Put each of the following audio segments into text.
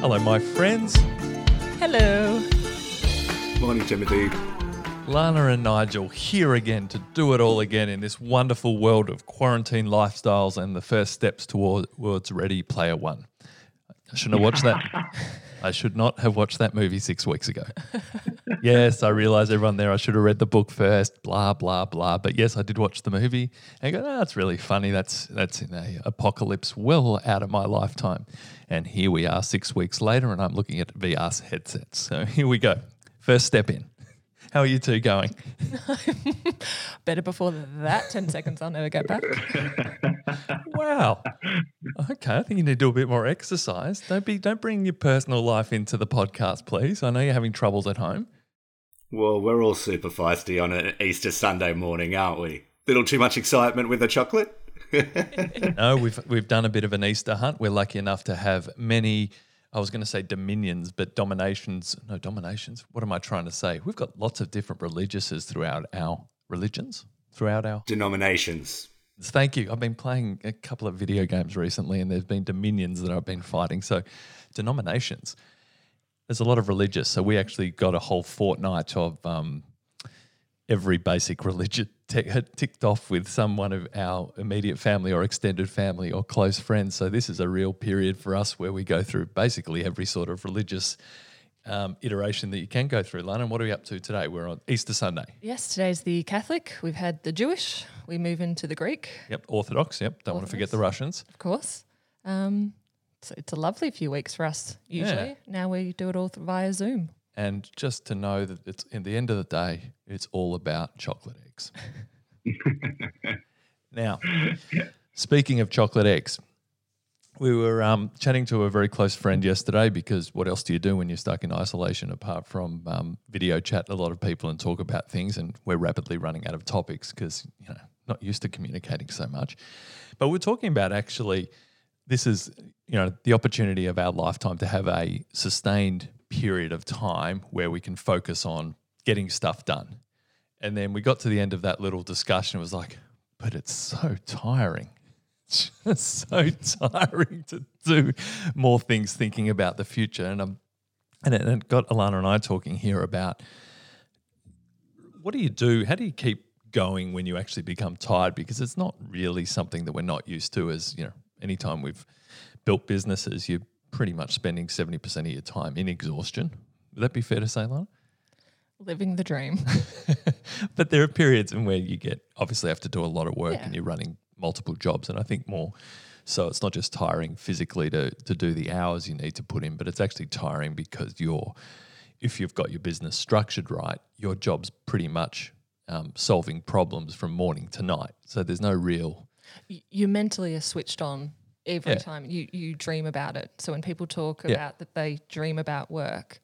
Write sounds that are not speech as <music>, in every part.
Hello, my friends. Hello. Morning, Timothy. Lana and Nigel here again to do it all again in this wonderful world of quarantine lifestyles and the first steps towards Ready Player One. I shouldn't have watched that. <laughs> I should not have watched that movie six weeks ago. <laughs> yes, I realize everyone there, I should have read the book first, blah, blah, blah. But yes, I did watch the movie and go, ah, oh, that's really funny. That's, that's in a apocalypse well out of my lifetime. And here we are six weeks later and I'm looking at VR headsets. So <laughs> here we go. First step in. How are you two going? <laughs> Better before that 10 seconds, I'll never get back. <laughs> wow. Okay, I think you need to do a bit more exercise. Don't be don't bring your personal life into the podcast, please. I know you're having troubles at home. Well, we're all super feisty on an Easter Sunday morning, aren't we? Little too much excitement with the chocolate? <laughs> no, we've we've done a bit of an Easter hunt. We're lucky enough to have many I was going to say dominions, but dominations, no, dominations. What am I trying to say? We've got lots of different religiouses throughout our religions, throughout our denominations. Thank you. I've been playing a couple of video games recently, and there's been dominions that I've been fighting. So, denominations. There's a lot of religious. So, we actually got a whole fortnight of um, every basic religion ticked off with someone of our immediate family or extended family or close friends. So this is a real period for us where we go through basically every sort of religious um, iteration that you can go through. Lana, what are we up to today? We're on Easter Sunday. Yes, today's the Catholic. We've had the Jewish. We move into the Greek. Yep, Orthodox. Yep, don't Orthodox. want to forget the Russians. Of course. Um, so it's a lovely few weeks for us usually. Yeah. Now we do it all via Zoom. And just to know that it's in the end of the day, it's all about chocolate eggs. <laughs> now, speaking of chocolate eggs, we were um, chatting to a very close friend yesterday because what else do you do when you're stuck in isolation apart from um, video chat a lot of people and talk about things? And we're rapidly running out of topics because, you know, not used to communicating so much. But we're talking about actually, this is, you know, the opportunity of our lifetime to have a sustained period of time where we can focus on getting stuff done. And then we got to the end of that little discussion. It was like, but it's so tiring. <laughs> Just so tiring to do more things thinking about the future. And um, and it, got Alana and I talking here about what do you do? How do you keep going when you actually become tired? Because it's not really something that we're not used to. As you know, anytime we've built businesses, you're pretty much spending 70% of your time in exhaustion. Would that be fair to say, Lana? Living the dream. <laughs> <laughs> but there are periods in where you get obviously have to do a lot of work yeah. and you're running multiple jobs. And I think more so it's not just tiring physically to to do the hours you need to put in, but it's actually tiring because you're if you've got your business structured right, your job's pretty much um, solving problems from morning to night. So there's no real. You mentally are switched on every yeah. time you, you dream about it. So when people talk yeah. about that they dream about work,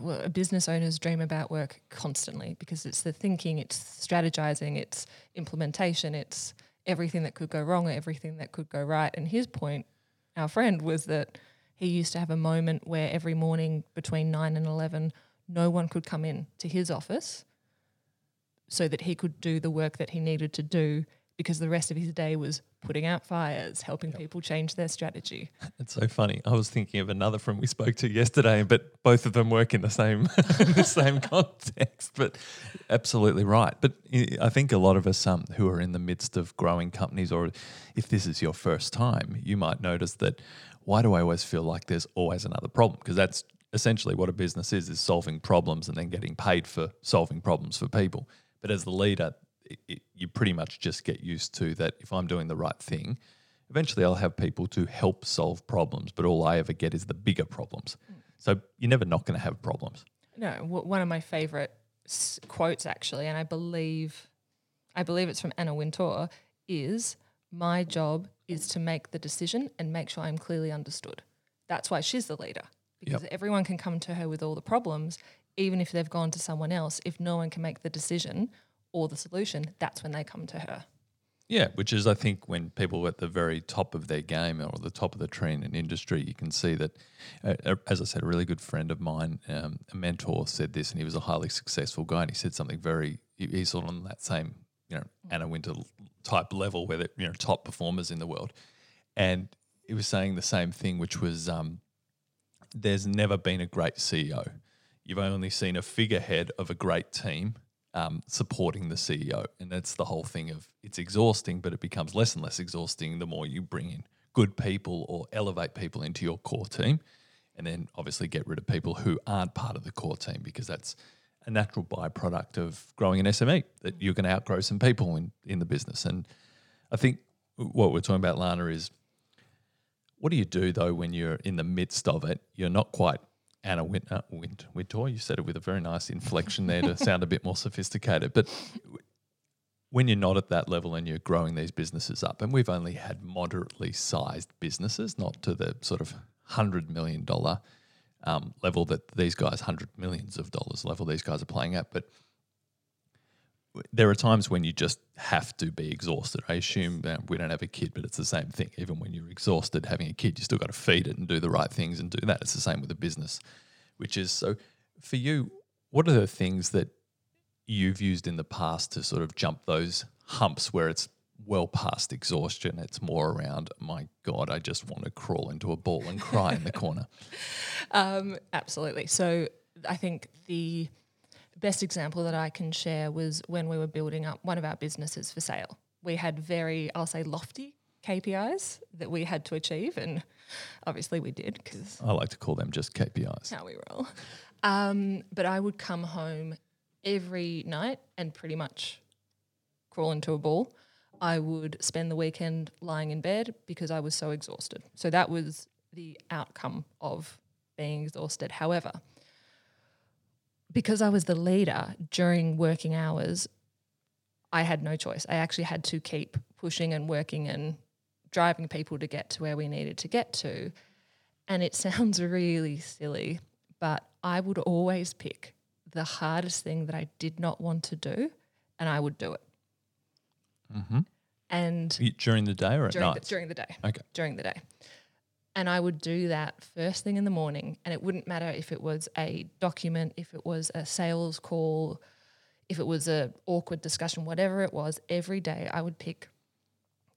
well, business owners dream about work constantly because it's the thinking, it's strategizing, it's implementation, it's everything that could go wrong, everything that could go right. And his point, our friend, was that he used to have a moment where every morning between nine and eleven, no one could come in to his office so that he could do the work that he needed to do because the rest of his day was putting out fires, helping yep. people change their strategy. <laughs> It's so funny. I was thinking of another friend we spoke to yesterday, but both of them work in the same <laughs> in the same <laughs> context. But absolutely right. But I think a lot of us um, who are in the midst of growing companies, or if this is your first time, you might notice that. Why do I always feel like there's always another problem? Because that's essentially what a business is: is solving problems and then getting paid for solving problems for people. But as the leader, it, it, you pretty much just get used to that if I'm doing the right thing, eventually I'll have people to help solve problems, but all I ever get is the bigger problems. Mm. So you're never not going to have problems. No, w- one of my favorite s- quotes actually, and I believe, I believe it's from Anna Wintour, is my job is to make the decision and make sure I'm clearly understood. That's why she's the leader because yep. everyone can come to her with all the problems, even if they've gone to someone else. If no one can make the decision or the solution, that's when they come to her. Yeah, which is, I think, when people are at the very top of their game or the top of the trend in an industry, you can see that, uh, uh, as I said, a really good friend of mine, um, a mentor, said this, and he was a highly successful guy, and he said something very, he's sort of on that same, you know, Anna Wintour type level where they're, you know, top performers in the world. And he was saying the same thing, which was, um, there's never been a great CEO. You've only seen a figurehead of a great team um, supporting the CEO. And that's the whole thing of it's exhausting, but it becomes less and less exhausting the more you bring in good people or elevate people into your core team. And then obviously get rid of people who aren't part of the core team because that's a natural byproduct of growing an SME that you're going to outgrow some people in, in the business. And I think what we're talking about, Lana, is what do you do though when you're in the midst of it? You're not quite Anna Wintour. Wintour. You said it with a very nice inflection there to sound a bit more sophisticated. But when you're not at that level and you're growing these businesses up, and we've only had moderately sized businesses, not to the sort of hundred million dollar um, level that these guys, hundred millions of dollars level these guys are playing at, but there are times when you just have to be exhausted. I assume uh, we don't have a kid, but it's the same thing. Even when you're exhausted having a kid, you still got to feed it and do the right things and do that. It's the same with a business, which is so for you, what are the things that you've used in the past to sort of jump those humps where it's well past exhaustion? It's more around, my God, I just want to crawl into a ball and cry in the corner. <laughs> Um, absolutely. So I think the best example that I can share was when we were building up one of our businesses for sale. We had very, I'll say, lofty KPIs that we had to achieve, and obviously we did because I like to call them just KPIs. How we roll. Um, but I would come home every night and pretty much crawl into a ball. I would spend the weekend lying in bed because I was so exhausted. So that was the outcome of being exhausted. However, because I was the leader during working hours, I had no choice. I actually had to keep pushing and working and driving people to get to where we needed to get to. And it <laughs> sounds really silly, but I would always pick the hardest thing that I did not want to do and I would do it. Mm-hmm. And during the day or at during night? The, during the day. Okay. During the day. And I would do that first thing in the morning. And it wouldn't matter if it was a document, if it was a sales call, if it was an awkward discussion, whatever it was, every day I would pick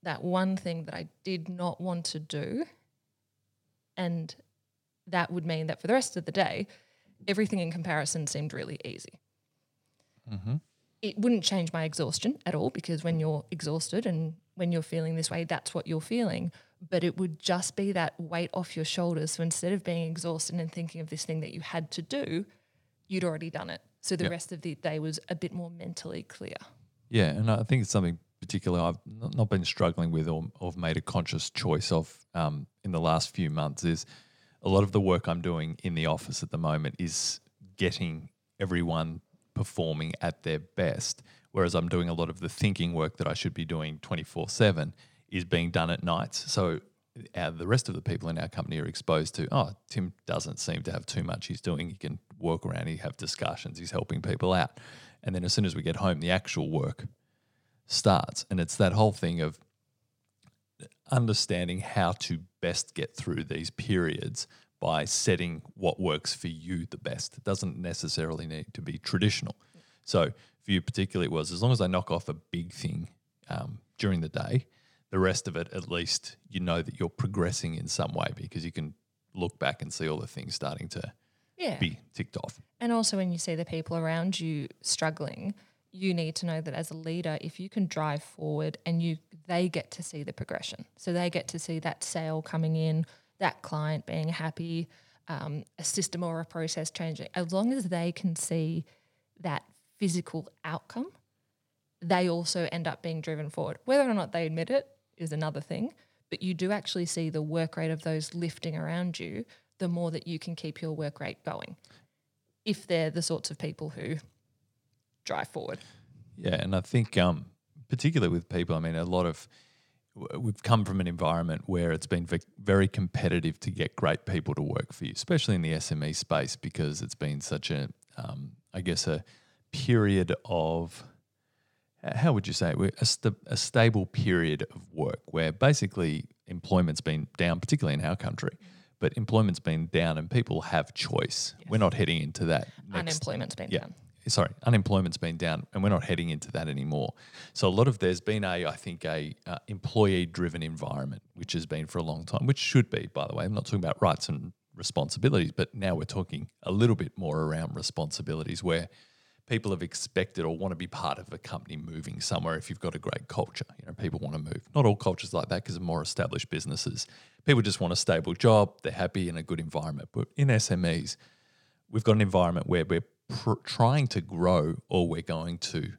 that one thing that I did not want to do. And that would mean that for the rest of the day, everything in comparison seemed really easy. Mm-hmm. It wouldn't change my exhaustion at all because when you're exhausted and when you're feeling this way, that's what you're feeling but it would just be that weight off your shoulders. So instead of being exhausted and thinking of this thing that you had to do, you'd already done it. So the yep. rest of the day was a bit more mentally clear. Yeah, and I think it's something particularly I've not been struggling with or, or made a conscious choice of um, in the last few months is a lot of the work I'm doing in the office at the moment is getting everyone performing at their best, whereas I'm doing a lot of the thinking work that I should be doing 24 7 is being done at nights. So our, the rest of the people in our company are exposed to, oh, Tim doesn't seem to have too much he's doing. He can walk around, he have discussions, he's helping people out. And then as soon as we get home, the actual work starts. And it's that whole thing of understanding how to best get through these periods by setting what works for you the best. It doesn't necessarily need to be traditional. So for you particularly, it was as long as I knock off a big thing um, during the day – the rest of it, at least you know that you're progressing in some way because you can look back and see all the things starting to yeah. be ticked off. And also, when you see the people around you struggling, you need to know that as a leader, if you can drive forward and you they get to see the progression, so they get to see that sale coming in, that client being happy, um, a system or a process changing. As long as they can see that physical outcome, they also end up being driven forward. Whether or not they admit it is another thing, but you do actually see the work rate of those lifting around you, the more that you can keep your work rate going. If they're the sorts of people who drive forward. Yeah, and I think um, particularly with people, I mean, a lot of we've come from an environment where it's been very competitive to get great people to work for you, especially in the SME space, because it's been such a, um, I guess, a period of how would you say a, st- a stable period of work where basically employment's been down, particularly in our country, but employment's been down and people have choice. Yes. We're not heading into that. Unemployment's been yeah, down. Sorry, unemployment's been down, and we're not heading into that anymore. So a lot of there's been a, I think, a uh, employee-driven environment, which has been for a long time, which should be, by the way. I'm not talking about rights and responsibilities. But now we're talking a little bit more around responsibilities where people have expected or want to be part of a company moving somewhere if you've got a great culture. You know, people want to move. Not all cultures like that because of more established businesses. People just want a stable job, they're happy in a good environment. But in SMEs, we've got an environment where we're pr- trying to grow or we're going to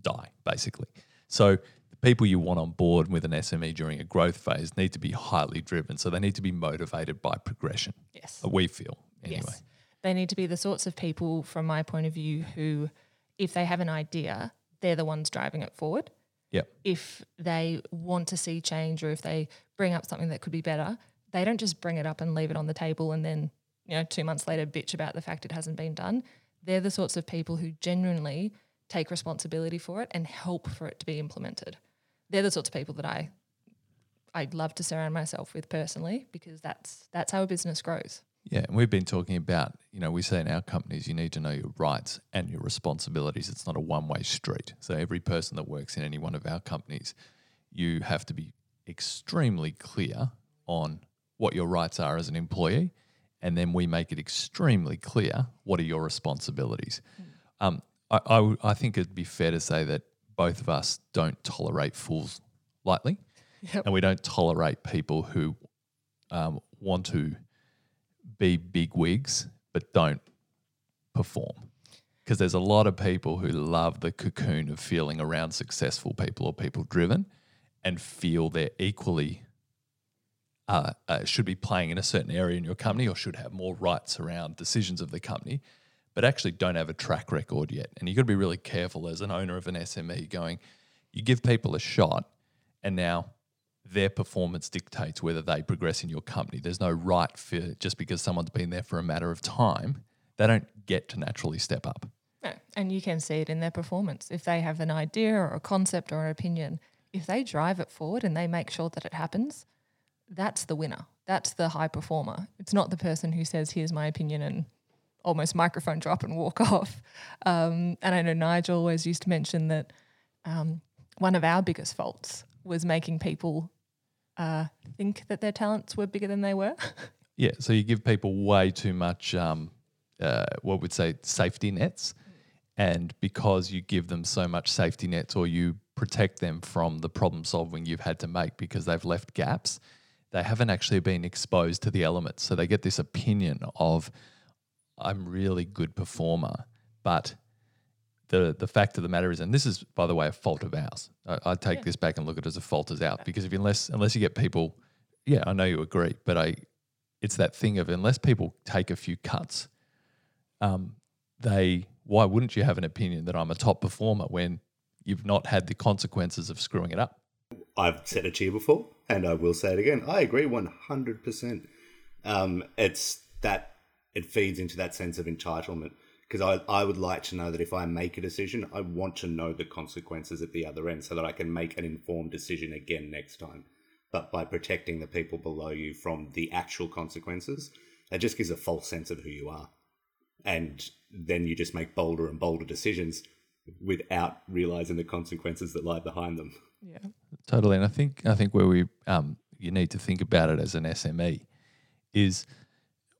die, basically. So the people you want on board with an SME during a growth phase need to be highly driven. So they need to be motivated by progression. Yes. We feel anyway. Yes. They need to be the sorts of people, from my point of view, who, if they have an idea, they're the ones driving it forward. Yep. If they want to see change or if they bring up something that could be better, they don't just bring it up and leave it on the table and then, you know, two months later bitch about the fact it hasn't been done. They're the sorts of people who genuinely take responsibility for it and help for it to be implemented. They're the sorts of people that I I'd love to surround myself with personally because that's that's how a business grows. Yeah, and we've been talking about, you know, we say in our companies you need to know your rights and your responsibilities. It's not a one way street. So every person that works in any one of our companies, you have to be extremely clear on what your rights are as an employee. And then we make it extremely clear what are your responsibilities. Um, I, I, I think it'd be fair to say that both of us don't tolerate fools lightly. Yep. And we don't tolerate people who um, want to be big wigs but don't perform. Because there's a lot of people who love the cocoon of feeling around successful people or people driven and feel they're equally uh, uh, should be playing in a certain area in your company or should have more rights around decisions of the company, but actually don't have a track record yet. And you've got to be really careful as an owner of an SME going, you give people a shot and now their performance dictates whether they progress in your company. There's no right for just because someone's been there for a matter of time, they don't get to naturally step up. And you can see it in their performance. If they have an idea or a concept or an opinion, if they drive it forward and they make sure that it happens, that's the winner. That's the high performer. It's not the person who says, "Here's my opinion," and almost microphone drop and walk <laughs> off. Um, and I know Nigel always used to mention that um, one of our biggest faults was making people uh, think that their talents were bigger than they were. <laughs> Yeah, so you give people way too much, um, uh, what would say, safety nets, and because you give them so much safety nets, or you protect them from the problem solving you've had to make because they've left gaps, they haven't actually been exposed to the elements. So they get this opinion of, "I'm really good performer," but the the fact of the matter is, and this is by the way a fault of ours. I, I take Yeah. this back and look at it as a fault as out because if unless unless you get people, yeah, I know you agree, but I it's that thing of unless people take a few cuts, um, they why wouldn't you have an opinion that I'm a top performer when you've not had the consequences of screwing it up? I've said it to you before, and I will say it again. I agree one hundred percent. Um, It's that it feeds into that sense of entitlement because I, I would like to know that if I make a decision, I want to know the consequences at the other end so that I can make an informed decision again next time. But by protecting the people below you from the actual consequences, it just gives a false sense of who you are. And then you just make bolder and bolder decisions without realizing the consequences that lie behind them. yeah. Totally, and I think I think where we um, you need to think about it as an SME is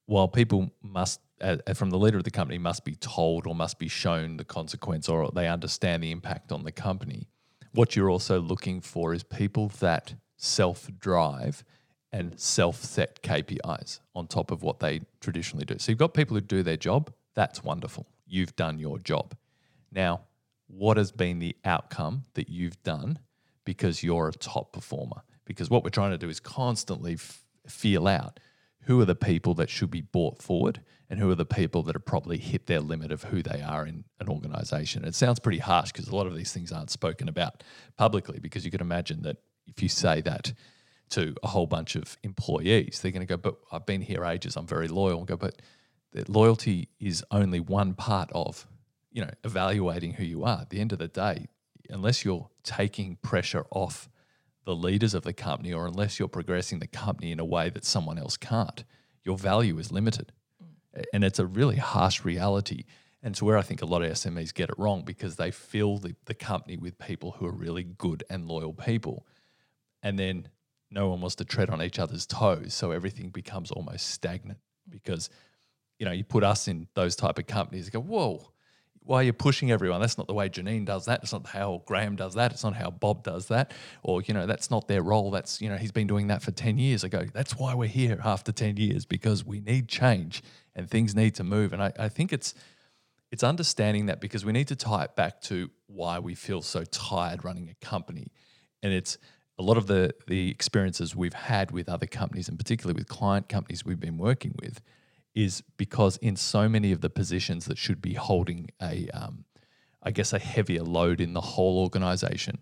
while people must uh, from the leader of the company must be told or must be shown the consequence or they understand the impact on the company. What you're also looking for is people that self drive and self set KPIs on top of what they traditionally do. So you've got people who do their job. That's wonderful. You've done your job. Now, what has been the outcome that you've done because you're a top performer? Because what we're trying to do is constantly f- feel out who are the people that should be brought forward and who are the people that have probably hit their limit of who they are in an organization. It sounds pretty harsh because a lot of these things aren't spoken about publicly because you could imagine that if you say that to a whole bunch of employees, they're going to go, but I've been here ages, I'm very loyal. And go, but loyalty is only one part of, you know, evaluating who you are. At the end of the day, unless you're taking pressure off the leaders of the company or unless you're progressing the company in a way that someone else can't, your value is limited. And it's a really harsh reality. And it's where I think a lot of SMEs get it wrong because they fill the, the company with people who are really good and loyal people. And then no one wants to tread on each other's toes. So everything becomes almost stagnant because you know you put us in those type of companies. Go, whoa, why are you pushing everyone? That's not the way Janine does that. It's not how Graham does that. It's not how Bob does that. Or, you know, that's not their role. That's, you know, he's been doing that for 10 years ago. That's why we're here after 10 years because we need change and things need to move. And I, I think it's, it's understanding that because we need to tie it back to why we feel so tired running a company. And it's a lot of the, the experiences we've had with other companies and particularly with client companies we've been working with – is because in so many of the positions that should be holding a, um, I guess, a heavier load in the whole organization,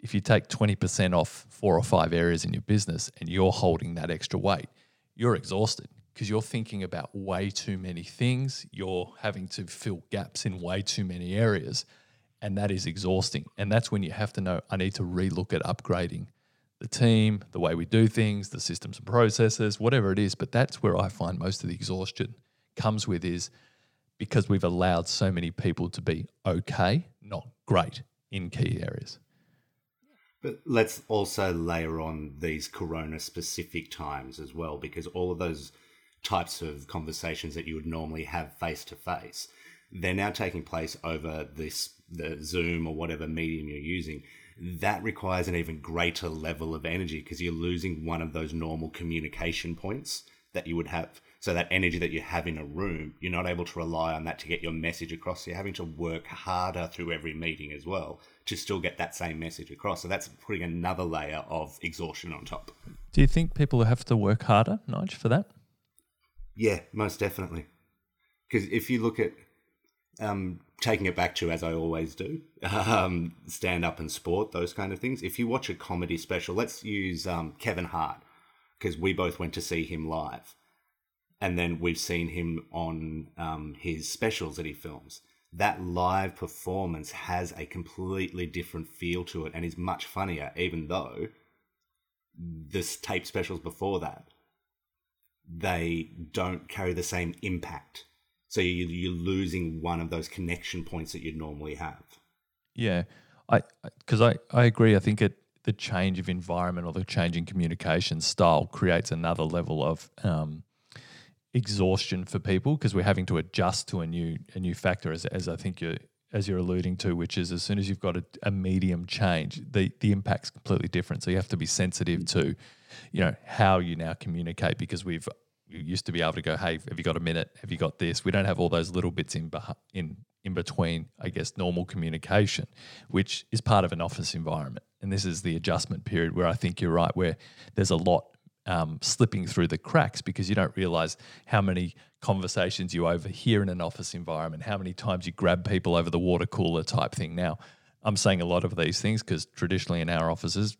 if you take 20% off four or five areas in your business and you're holding that extra weight, you're exhausted because you're thinking about way too many things. You're having to fill gaps in way too many areas. And that is exhausting. And that's when you have to know I need to relook at upgrading the team, the way we do things, the systems and processes, whatever it is. But that's where I find most of the exhaustion comes with is because we've allowed so many people to be okay, not great in key areas. But let's also layer on these corona specific times as well, because all of those types of conversations that you would normally have face to face, they're now taking place over this the Zoom or whatever medium you're using that requires an even greater level of energy because you're losing one of those normal communication points that you would have. So that energy that you have in a room, you're not able to rely on that to get your message across. You're having to work harder through every meeting as well to still get that same message across. So that's putting another layer of exhaustion on top. Do you think people have to work harder, Nige, for that? Yeah, most definitely. Because if you look at um, taking it back to as I always do, <laughs> um, stand up and sport, those kind of things. If you watch a comedy special, let's use um, Kevin Hart because we both went to see him live, and then we've seen him on um, his specials that he films. That live performance has a completely different feel to it and is much funnier, even though the tape specials before that they don't carry the same impact so you, are losing one of those connection points that you'd normally have. Yeah, I because I, I agree. I think it the change of environment or the change in communication style creates another level of um, exhaustion for people because we're having to adjust to a new a new factor as, as I think you're as you're alluding to, which is as soon as you've got a, a medium change, the the impact's completely different. So you have to be sensitive to, you know, how you now communicate because we've you used to be able to go, hey, have you got a minute? Have you got this? We don't have all those little bits in in in between, I guess, normal communication, which is part of an office environment. And this is the adjustment period where I think you're right, where there's a lot um, slipping through the cracks because you don't realize how many conversations you overhear in an office environment, how many times you grab people over the water cooler type thing. Now, I'm saying a lot of these things because traditionally in our offices,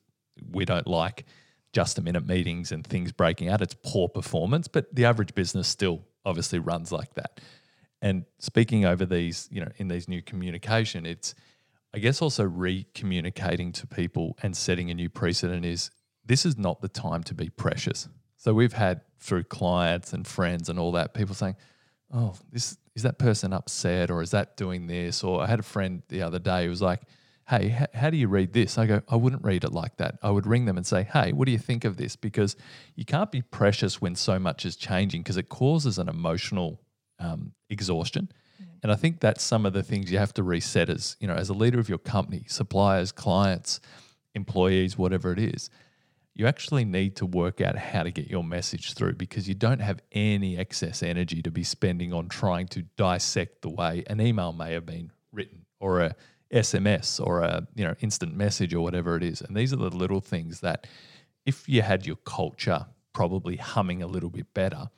we don't like just a minute meetings and things breaking out. It's poor performance, but the average business still obviously runs like that. And speaking over these, you know, in these new communication, it's I guess also re-communicating to people and setting a new precedent is this is not the time to be precious. So we've had through clients and friends and all that people saying, "Oh, this is that person upset or is that doing this?" Or I had a friend the other day who was like, hey, h- how do you read this? I go, I wouldn't read it like that. I would ring them and say, hey, what do you think of this? Because you can't be precious when so much is changing because it causes an emotional um, exhaustion. Mm. And I think that's some of the things you have to reset as, you know, as a leader of your company, suppliers, clients, employees, whatever it is. You actually need to work out how to get your message through because you don't have any excess energy to be spending on trying to dissect the way an email may have been written or a SMS or a you know instant message or whatever it is. And these are the little things that if you had your culture probably humming a little bit better,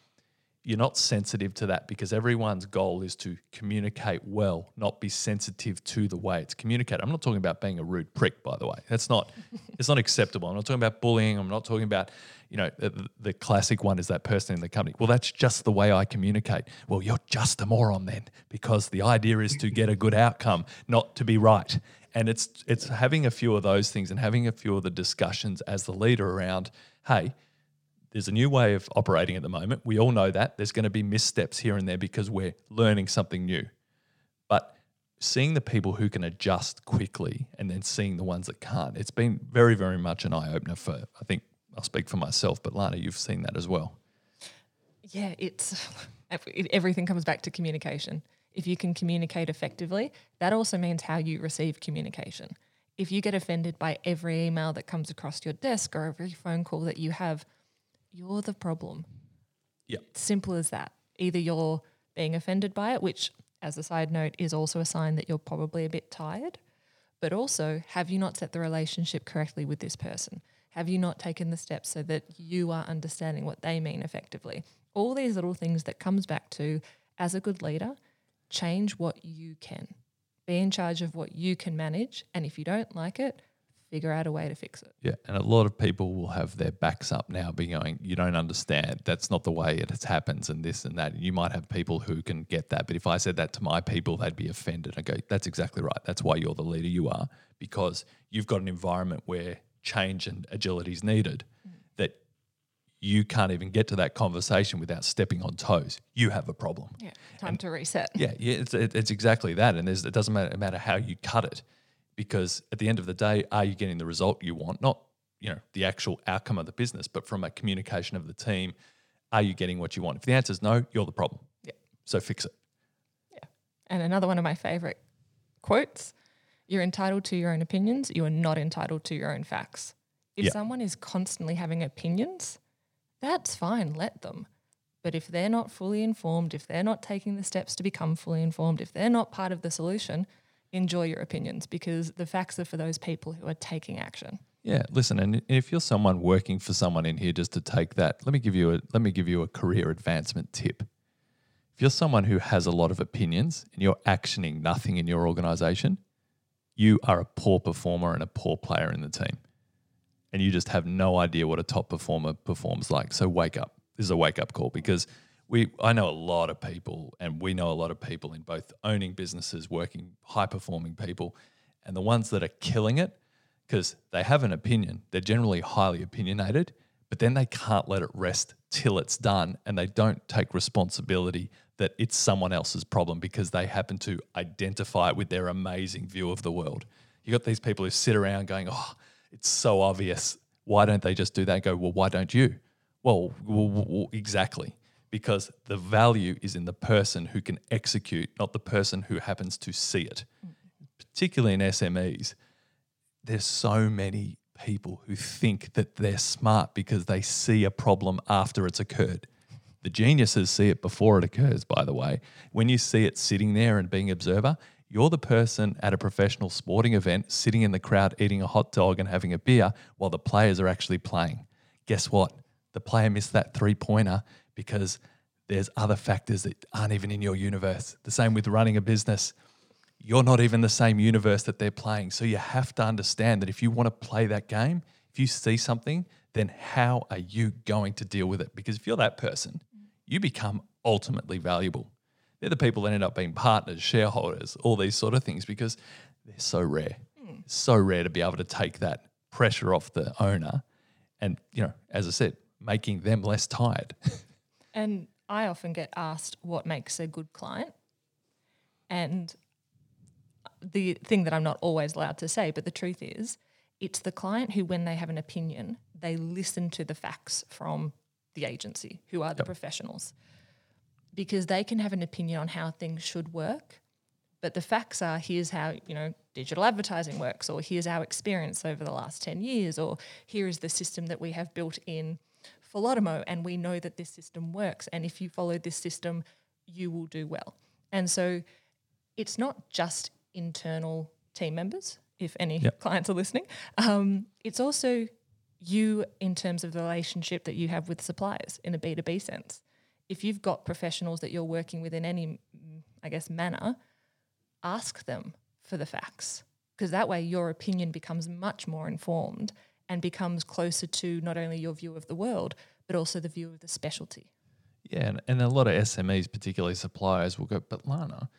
you're not sensitive to that because everyone's goal is to communicate well, not be sensitive to the way it's communicated. I'm not talking about being a rude prick, by the way. That's not it's not acceptable. I'm not talking about bullying. I'm not talking about you know the, classic one is that person in the company. Well, that's just the way I communicate. Well, you're just a moron then, because the idea is to get a good outcome, not to be right. And it's it's having a few of those things and having a few of the discussions as the leader around, hey there's a new way of operating at the moment. We all know that. There's going to be missteps here and there because we're learning something new. But seeing the people who can adjust quickly and then seeing the ones that can't, it's been very, very much an eye opener for, I think I'll speak for myself, but Lana, you've seen that as well. Yeah, it's <laughs> everything comes back to communication. If you can communicate effectively, that also means how you receive communication. If you get offended by every email that comes across your desk or every phone call that you have, you're the problem. Yep. Simple as that. Either you're being offended by it, which, as a side note, is also a sign that you're probably a bit tired, but also have you not set the relationship correctly with this person? Have you not taken the steps so that you are understanding what they mean effectively? All these little things that comes back to as a good leader, change what you can. Be in charge of what you can manage. And if you don't like it, figure out a way to fix it. Yeah, and a lot of people will have their backs up now, be going, "You don't understand. That's not the way it happens," and this and that. You might have people who can get that, but if I said that to my people, they'd be offended. I go, "That's exactly right. That's why you're the leader you are, because you've got an environment where change and agility is needed. Mm. That you can't even get to that conversation without stepping on toes. You have a problem. Yeah, time and to reset. <laughs> Yeah, yeah, it's, it's exactly that. And it doesn't matter, matter how you cut it because at the end of the day, are you getting the result you want? Not you know the actual outcome of the business, but from a communication of the team, are you getting what you want? If the answer is no, you're the problem. Yeah. So fix it. Yeah. And another one of my favorite quotes: "You're entitled to your own opinions. You are not entitled to your own facts." If yeah. someone is constantly having opinions, that's fine. Let them. But if they're not fully informed, if they're not taking the steps to become fully informed, if they're not part of the solution, enjoy your opinions because the facts are for those people who are taking action. Yeah, listen, and if you're someone working for someone in here just to take that, let me give you a let me give you a career advancement tip. If you're someone who has a lot of opinions and you're actioning nothing in your organization, you are a poor performer and a poor player in the team. And you just have no idea what a top performer performs like. So wake up. This is a wake up call because we I know a lot of people and we know a lot of people in both owning businesses, working high performing people, and the ones that are killing it because they have an opinion. They're generally highly opinionated, but then they can't let it rest till it's done and they don't take responsibility that it's someone else's problem because they happen to identify it with their amazing view of the world. You got these people who sit around going, "Oh, it's so obvious. Why don't they just do that?" And go, "Well, why don't you?" Well, well, well exactly because the value is in the person who can execute, not the person who happens to see it. Mm. Particularly in SMEs, there's so many people who think that they're smart because they see a problem after it's occurred. The geniuses see it before it occurs, by the way. When you see it sitting there and being observer, you're the person at a professional sporting event sitting in the crowd eating a hot dog and having a beer while the players are actually playing. Guess what? The player missed that three pointer because there's other factors that aren't even in your universe. The same with running a business. You're not even the same universe that they're playing. So you have to understand that if you want to play that game, if you see something, then how are you going to deal with it? Because if you're that person, you become ultimately valuable. They're the people that end up being partners, shareholders, all these sort of things because they're so rare. Mm. So rare to be able to take that pressure off the owner and, you know, as I said, making them less tired. <laughs> And I often get asked what makes a good client. And the thing that I'm not always allowed to say, but the truth is, it's the client who, when they have an opinion, they listen to the facts from the agency, who are the yep. professionals, because they can have an opinion on how things should work. But the facts are here's how, you know, digital advertising works, or here's our experience over the last 10 years, or here is the system that we have built in for Lotimo, and we know that this system works. And if you follow this system, you will do well. And so it's not just internal team members, if any yep. clients are listening. Um, it's also you in terms of the relationship that you have with suppliers in a B2B sense. If you've got professionals that you're working with in any, I guess, manner, ask them for the facts because that way your opinion becomes much more informed and becomes closer to not only your view of the world, but also the view of the specialty. Yeah, and, and a lot of SMEs, particularly suppliers, will go, but Lana,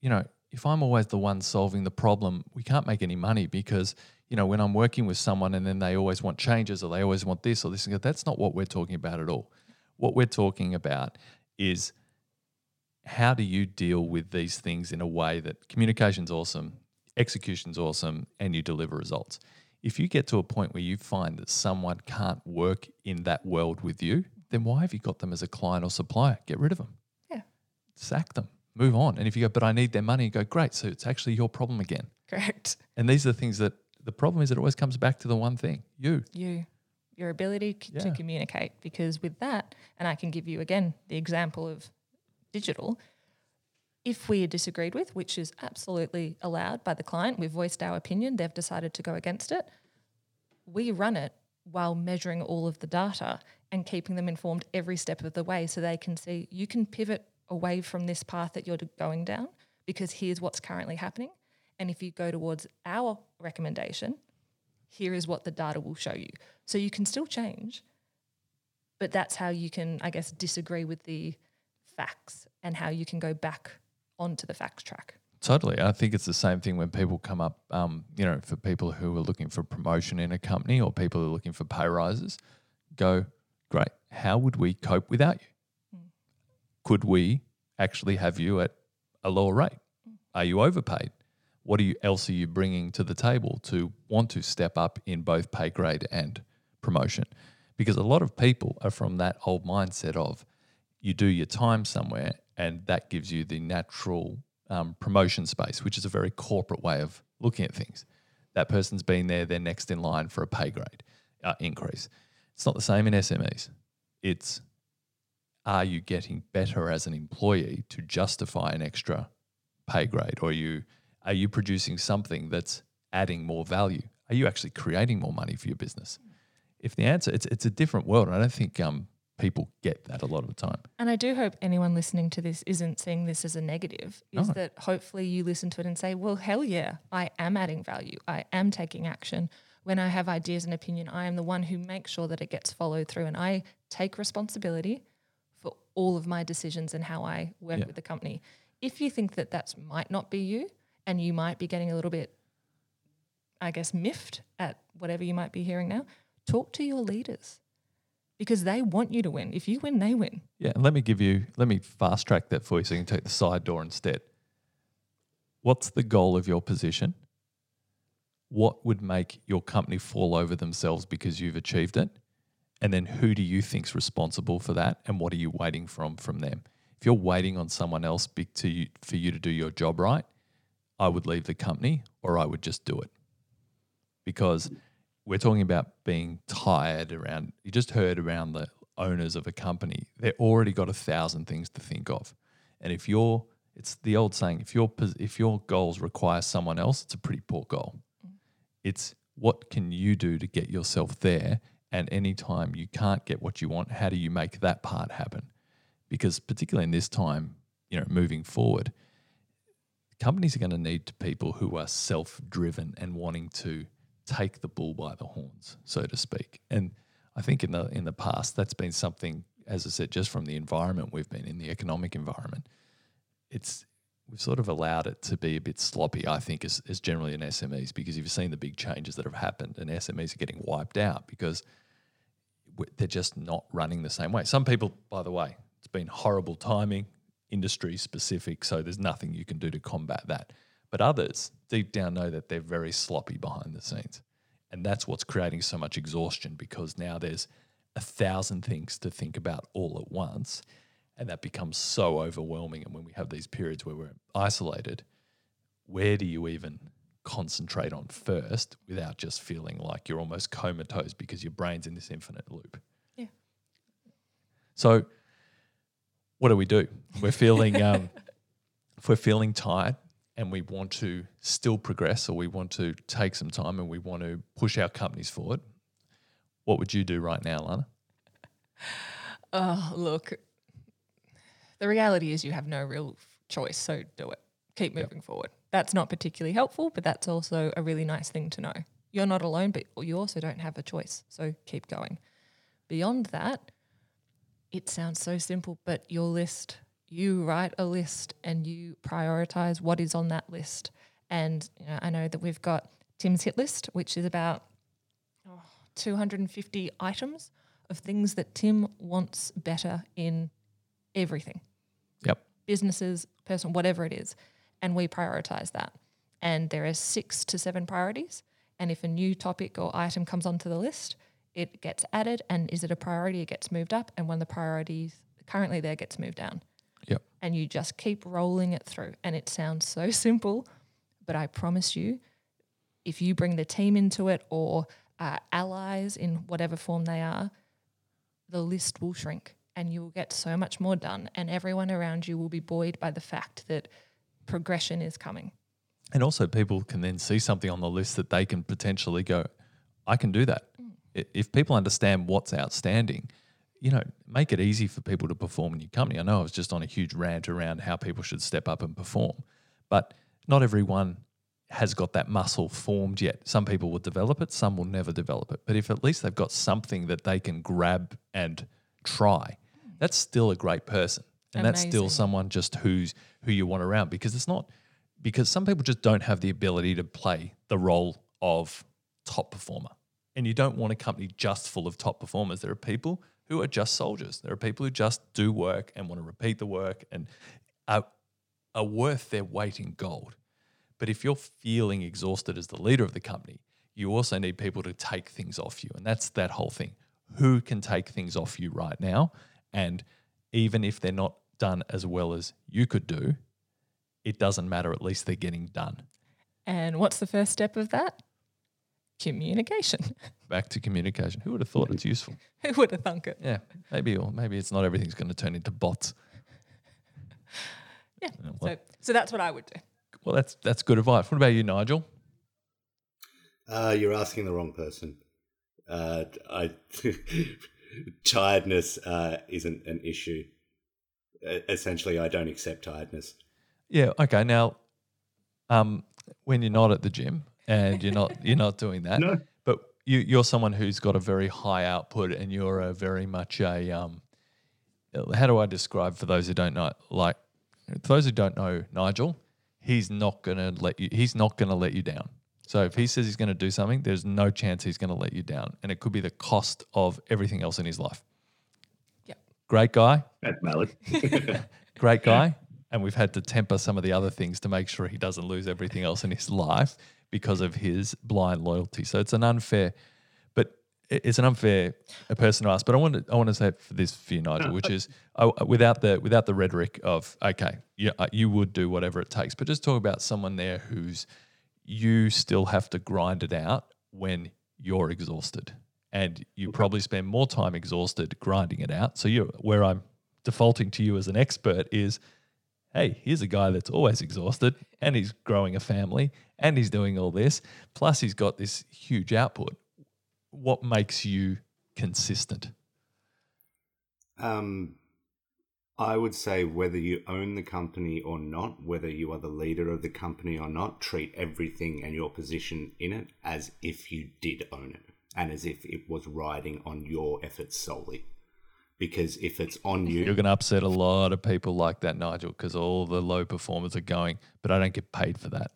you know, if I'm always the one solving the problem, we can't make any money because, you know, when I'm working with someone and then they always want changes or they always want this or this, and that's not what we're talking about at all. What we're talking about is how do you deal with these things in a way that communication's awesome, execution's awesome, and you deliver results if you get to a point where you find that someone can't work in that world with you, then why have you got them as a client or supplier? Get rid of them. Yeah. Sack them. Move on. And if you go, but I need their money, you go, great. So it's actually your problem again. Correct. And these are the things that the problem is it always comes back to the one thing you. You, your ability c- to communicate. Because with that, and I can give you again the example of digital, if we are disagreed with, which is absolutely allowed by the client, we've voiced our opinion, they've decided to go against it, we run it while measuring all of the data and keeping them informed every step of the way so they can see you can pivot away from this path that you're going down because here's what's currently happening. And if you go towards our recommendation, here is what the data will show you. So you can still change, but that's how you can, I guess, disagree with the facts and how you can go back onto the facts track. Totally. I think it's the same thing when people come up, um, you know, for people who are looking for promotion in a company or people who are looking for pay rises, go, great. How would we cope without you? Could we actually have you at a lower rate? Are you overpaid? What are you, else are you bringing to the table to want to step up in both pay grade and promotion? Because a lot of people are from that old mindset of you do your time somewhere and that gives you the natural um, promotion space, which is a very corporate way of looking at things. That person's been there, they're next in line for a pay grade uh, increase. It's not the same in SMEs. It's are you getting better as an employee to justify an extra pay grade, or are you are you producing something that's adding more value? Are you actually creating more money for your business? If the answer, it's it's a different world, and I don't think um, people get that a lot of the time. And I do hope anyone listening to this isn't seeing this as a negative, is No. that hopefully you listen to it and say, well, hell yeah, I am adding value. I am taking action. When I have ideas and opinion, I am the one who makes sure that it gets followed through and I take responsibility all of my decisions and how I work Yeah. with the company. If you think that that might not be you and you might be getting a little bit, I guess, miffed at whatever you might be hearing now, talk to your leaders because they want you to win. If you win, they win. Yeah, and let me give you, let me fast track that for you so you can take the side door instead. What's the goal of your position? What would make your company fall over themselves because you've achieved it? And then who do you think's responsible for that? And what are you waiting from from them? If you're waiting on someone else to you, for you to do your job right, I would leave the company or I would just do it. Because we're talking about being tired around you just heard around the owners of a company they've already got a thousand things to think of and if you're it's the old saying if your if your goals require someone else it's a pretty poor goal it's what can you do to get yourself there and any time you can't get what you want how do you make that part happen because particularly in this time you know moving forward companies are going to need people who are self-driven and wanting to take the bull by the horns, so to speak. And I think in the in the past that's been something, as I said, just from the environment we've been in, the economic environment. It's we've sort of allowed it to be a bit sloppy, I think, as, as generally in SMEs, because you've seen the big changes that have happened and SMEs are getting wiped out because they're just not running the same way. Some people, by the way, it's been horrible timing, industry specific, so there's nothing you can do to combat that. But others deep down know that they're very sloppy behind the scenes. And that's what's creating so much exhaustion because now there's a thousand things to think about all at once. And that becomes so overwhelming. And when we have these periods where we're isolated, where do you even concentrate on first without just feeling like you're almost comatose because your brain's in this infinite loop? Yeah. So, what do we do? We're feeling, <laughs> um, if we're feeling tired and we want to still progress or we want to take some time and we want to push our companies forward, what would you do right now, Lana? Oh, look. The reality is you have no real choice, so do it. Keep moving forward. That's not particularly helpful, but that's also a really nice thing to know. You're not alone, but you also don't have a choice, so keep going. Beyond that, it sounds so simple, but your list, you write a list and you prioritize what is on that list. And you know, I know that we've got Tim's hit list, which is about 250 items of things that Tim wants better in everything Yep. businesses, personal, whatever it is. And we prioritize that. And there are six to seven priorities. And if a new topic or item comes onto the list, it gets added, and is it a priority? It gets moved up, and when the priorities currently there gets moved down. Yep. And you just keep rolling it through, and it sounds so <laughs> simple, but I promise you, if you bring the team into it or uh, allies in whatever form they are, the list will shrink and you will get so much more done. And everyone around you will be buoyed by the fact that progression is coming. And also, people can then see something on the list that they can potentially go, I can do that. Mm. If people understand what's outstanding, you know, make it easy for people to perform in your company. I know I was just on a huge rant around how people should step up and perform, but not everyone has got that muscle formed yet. Some people will develop it, some will never develop it. But if at least they've got something that they can grab and try, that's still a great person. And Amazing. that's still someone just who's who you want around because it's not because some people just don't have the ability to play the role of top performer. And you don't want a company just full of top performers. There are people who are just soldiers. There are people who just do work and want to repeat the work and are, are worth their weight in gold. But if you're feeling exhausted as the leader of the company, you also need people to take things off you. And that's that whole thing. Who can take things off you right now? And even if they're not done as well as you could do, it doesn't matter. At least they're getting done. And what's the first step of that? Communication. <laughs> Back to communication. Who would have thought it's useful? Who would have thunk it? Yeah, maybe or maybe it's not everything's going to turn into bots. Yeah. so, so that's what I would do. Well, that's that's good advice. What about you, Nigel? Uh, you're asking the wrong person. Uh, I <laughs> tiredness uh, isn't an issue. Essentially, I don't accept tiredness. Yeah. Okay. Now, um, when you're not at the gym and you're not you're not doing that, no. but you you're someone who's got a very high output and you're a very much a um, how do I describe for those who don't know? Like, for those who don't know Nigel, he's not gonna let you. He's not gonna let you down. So if he says he's going to do something, there's no chance he's going to let you down, and it could be the cost of everything else in his life. Great guy. That's <laughs> valid. Great guy, and we've had to temper some of the other things to make sure he doesn't lose everything else in his life because of his blind loyalty. So it's an unfair, but it's an unfair person to ask. But I want to I want to say for this for you, Nigel, which is oh, without the without the rhetoric of okay, you, uh, you would do whatever it takes, but just talk about someone there who's you still have to grind it out when you're exhausted. And you probably spend more time exhausted grinding it out. So you where I'm defaulting to you as an expert is hey, here's a guy that's always exhausted and he's growing a family and he's doing all this. Plus he's got this huge output. What makes you consistent? Um I would say whether you own the company or not, whether you are the leader of the company or not, treat everything and your position in it as if you did own it and as if it was riding on your efforts solely. Because if it's on you, you're going to upset a lot of people like that, Nigel, because all the low performers are going, but I don't get paid for that.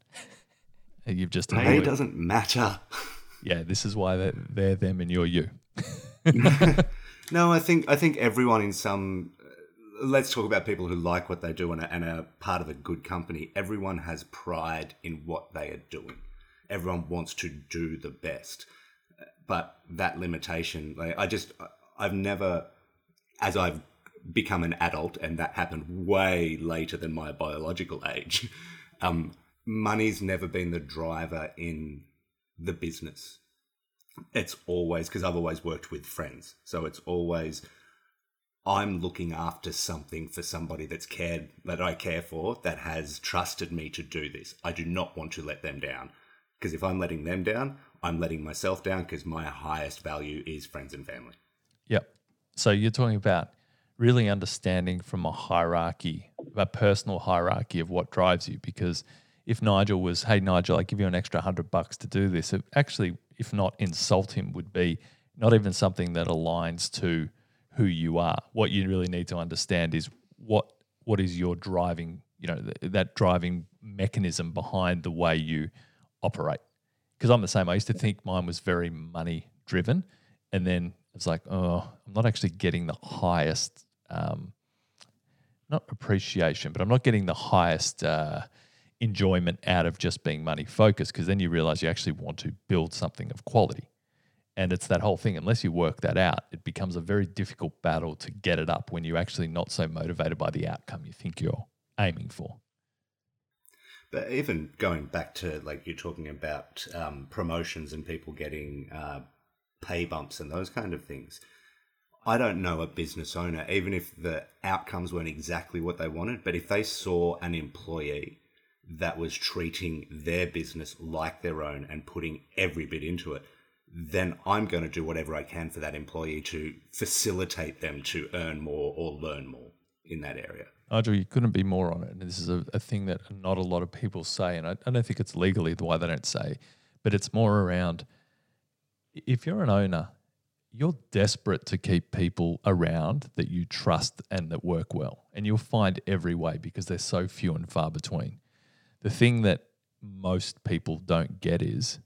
You've just pay doesn't matter. <laughs> Yeah, this is why they're, they're them and you're you. <laughs> no, I think I think everyone in some uh, let's talk about people who like what they do and are, and are part of a good company. Everyone has pride in what they are doing. Everyone wants to do the best, but that limitation, like, I just, I've never, as I've become an adult, and that happened way later than my biological age. <laughs> Um, money's never been the driver in the business. It's always because I've always worked with friends, so it's always I'm looking after something for somebody that's cared that I care for that has trusted me to do this. I do not want to let them down because if I'm letting them down, I'm letting myself down because my highest value is friends and family. Yep. So you're talking about really understanding from a hierarchy, a personal hierarchy of what drives you. Because if Nigel was, hey Nigel, I give you an extra hundred bucks to do this, it actually, if not insult him, would be not even something that aligns to who you are. What you really need to understand is what what is your driving, you know, th- that driving mechanism behind the way you operate. Because I'm the same. I used to think mine was very money driven, and then it's like, oh, I'm not actually getting the highest, um, not appreciation, but I'm not getting the highest uh, enjoyment out of just being money focused. Because then you realize you actually want to build something of quality And it's that whole thing. Unless you work that out, it becomes a very difficult battle to get it up when you're actually not so motivated by the outcome you think you're aiming for. But even going back to like you're talking about um, promotions and people getting uh, pay bumps and those kind of things. I don't know a business owner, even if the outcomes weren't exactly what they wanted, but if they saw an employee that was treating their business like their own and putting every bit into it, then I'm going to do whatever I can for that employee to facilitate them to earn more or learn more in that area. Nigel, you couldn't be more on it. And this is a, a thing that not a lot of people say. And I, I don't think it's legally why they don't say, but it's more around if you're an owner, you're desperate to keep people around that you trust and that work well. And you'll find every way because they're so few and far between. The thing that most people don't get is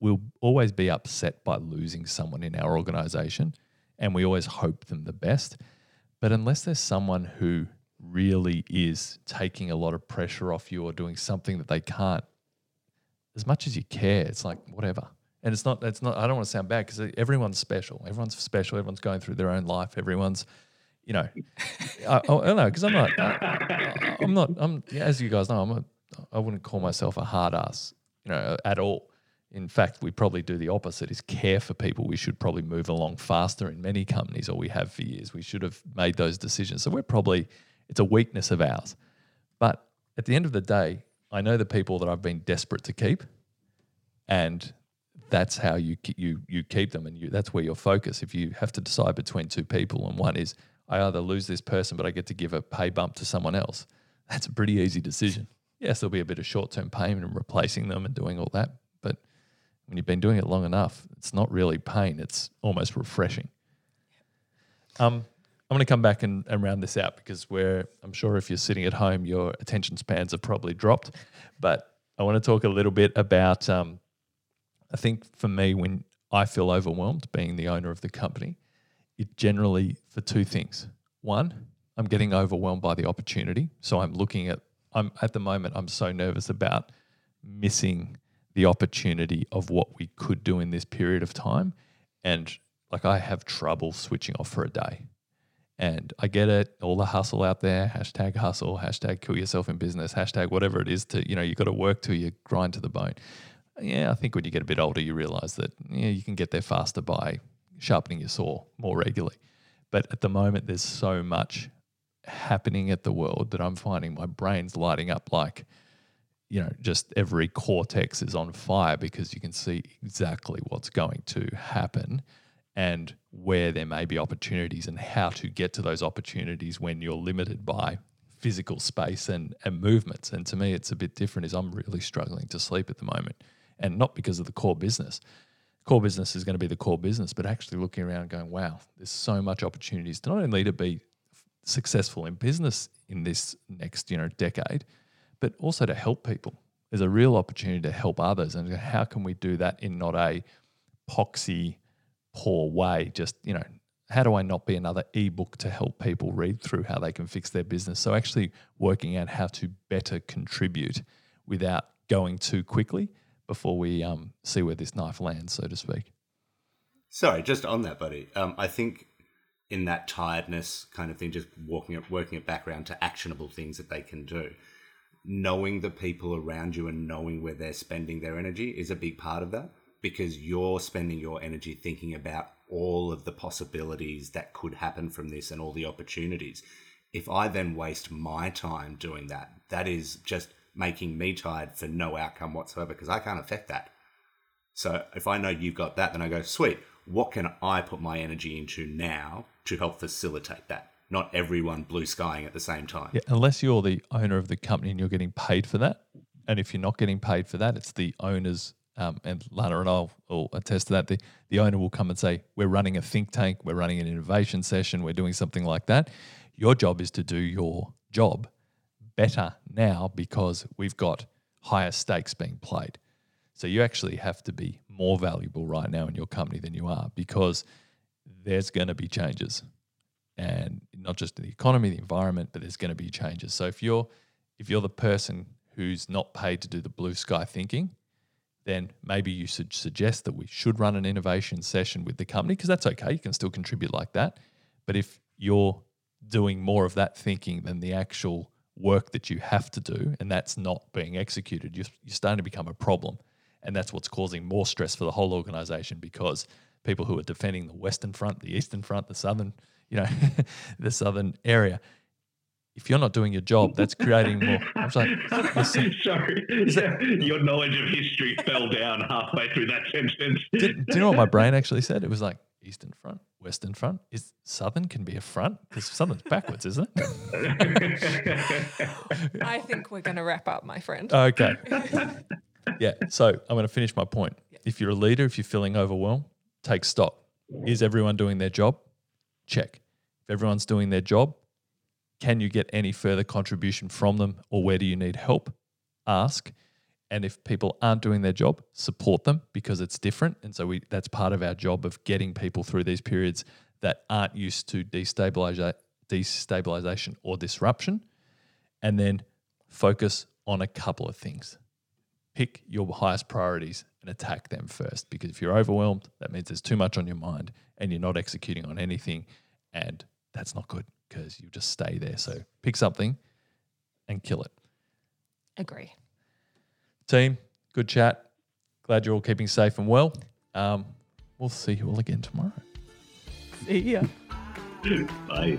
we'll always be upset by losing someone in our organization and we always hope them the best. But unless there's someone who really is taking a lot of pressure off you or doing something that they can't, as much as you care, it's like whatever. And it's not, it's not, I don't want to sound bad because everyone's special. Everyone's special. Everyone's going through their own life. Everyone's, you know, <laughs> I, I, don't know, because I'm not, I, am not, I'm, as you guys know, I'm a, I wouldn't call myself a hard ass, you know, at all. In fact, we probably do the opposite is care for people. We should probably move along faster in many companies, or we have for years. We should have made those decisions. So we're probably, it's a weakness of ours. But at the end of the day, I know the people that I've been desperate to keep, and that's how you you you keep them, and you, that's where your focus. If you have to decide between two people, and one is I either lose this person, but I get to give a pay bump to someone else, that's a pretty easy decision. Yes, there'll be a bit of short term pain in replacing them and doing all that, but when you've been doing it long enough, it's not really pain; it's almost refreshing. Um, I'm going to come back and, and round this out because we're, I'm sure if you're sitting at home, your attention spans have probably dropped. But I want to talk a little bit about, um, I think for me, when I feel overwhelmed being the owner of the company, it generally for two things. One, I'm getting overwhelmed by the opportunity. So I'm looking at, I'm at the moment, I'm so nervous about missing the opportunity of what we could do in this period of time. And like I have trouble switching off for a day. And I get it, all the hustle out there, hashtag hustle, hashtag kill yourself in business, hashtag whatever it is to, you know, you've got to work till you grind to the bone. Yeah, I think when you get a bit older, you realize that yeah, you can get there faster by sharpening your saw more regularly. But at the moment, there's so much happening at the world that I'm finding my brain's lighting up like, you know, just every cortex is on fire because you can see exactly what's going to happen and where there may be opportunities and how to get to those opportunities when you're limited by physical space and, and movements. And to me, it's a bit different. Is I'm really struggling to sleep at the moment, and not because of the core business. Core business is going to be the core business, but actually looking around, going, "Wow, there's so much opportunities to not only to be successful in business in this next you know decade, but also to help people. There's a real opportunity to help others, and how can we do that in not a poxy poor way. Just, you know, how do I not be another ebook to help people read through how they can fix their business? So, actually working out how to better contribute without going too quickly before we um, see where this knife lands, so to speak. Sorry, just on that, buddy. Um, I think in that tiredness kind of thing, just walking it, working it back around to actionable things that they can do. Knowing the people around you and knowing where they're spending their energy is a big part of that because you're spending your energy thinking about all of the possibilities that could happen from this and all the opportunities. If I then waste my time doing that, that is just making me tired for no outcome whatsoever because I can't affect that. So if I know you've got that, then I go, sweet, what can I put my energy into now to help facilitate that? Not everyone blue skying at the same time. Yeah, unless you're the owner of the company and you're getting paid for that. And if you're not getting paid for that, it's the owner's um, and Lana and I will attest to that. The, the owner will come and say, We're running a think tank, we're running an innovation session, we're doing something like that. Your job is to do your job better now because we've got higher stakes being played. So you actually have to be more valuable right now in your company than you are because there's going to be changes. And not just in the economy, the environment, but there's going to be changes. So if you're if you're the person who's not paid to do the blue sky thinking, then maybe you should suggest that we should run an innovation session with the company because that's okay. You can still contribute like that. But if you're doing more of that thinking than the actual work that you have to do, and that's not being executed, you're, you're starting to become a problem. And that's what's causing more stress for the whole organization because people who are defending the Western Front, the Eastern Front, the Southern, you know, <laughs> the Southern area, if you're not doing your job, that's creating more. I'm <laughs> sorry. sorry. Yeah, your knowledge of history fell down halfway through that sentence. Do, do, you know what my brain actually said? It was like Eastern Front, Western Front. Is Southern can be a front because Southern's backwards, isn't it? <laughs> I think we're going to wrap up, my friend. Okay. <laughs> Yeah. So I'm going to finish my point. If you're a leader, if you're feeling overwhelmed, take stock. Is everyone doing their job? Check. If everyone's doing their job, can you get any further contribution from them or where do you need help? Ask. And if people aren't doing their job, support them because it's different. And so we that's part of our job of getting people through these periods that aren't used to destabilization or disruption. And then focus on a couple of things. Pick your highest priorities and attack them first. Because if you're overwhelmed, that means there's too much on your mind and you're not executing on anything. And that's not good because you just stay there. So pick something and kill it. Agree. Team, good chat. Glad you're all keeping safe and well. Um, we'll see you all again tomorrow. See ya. <laughs> Bye.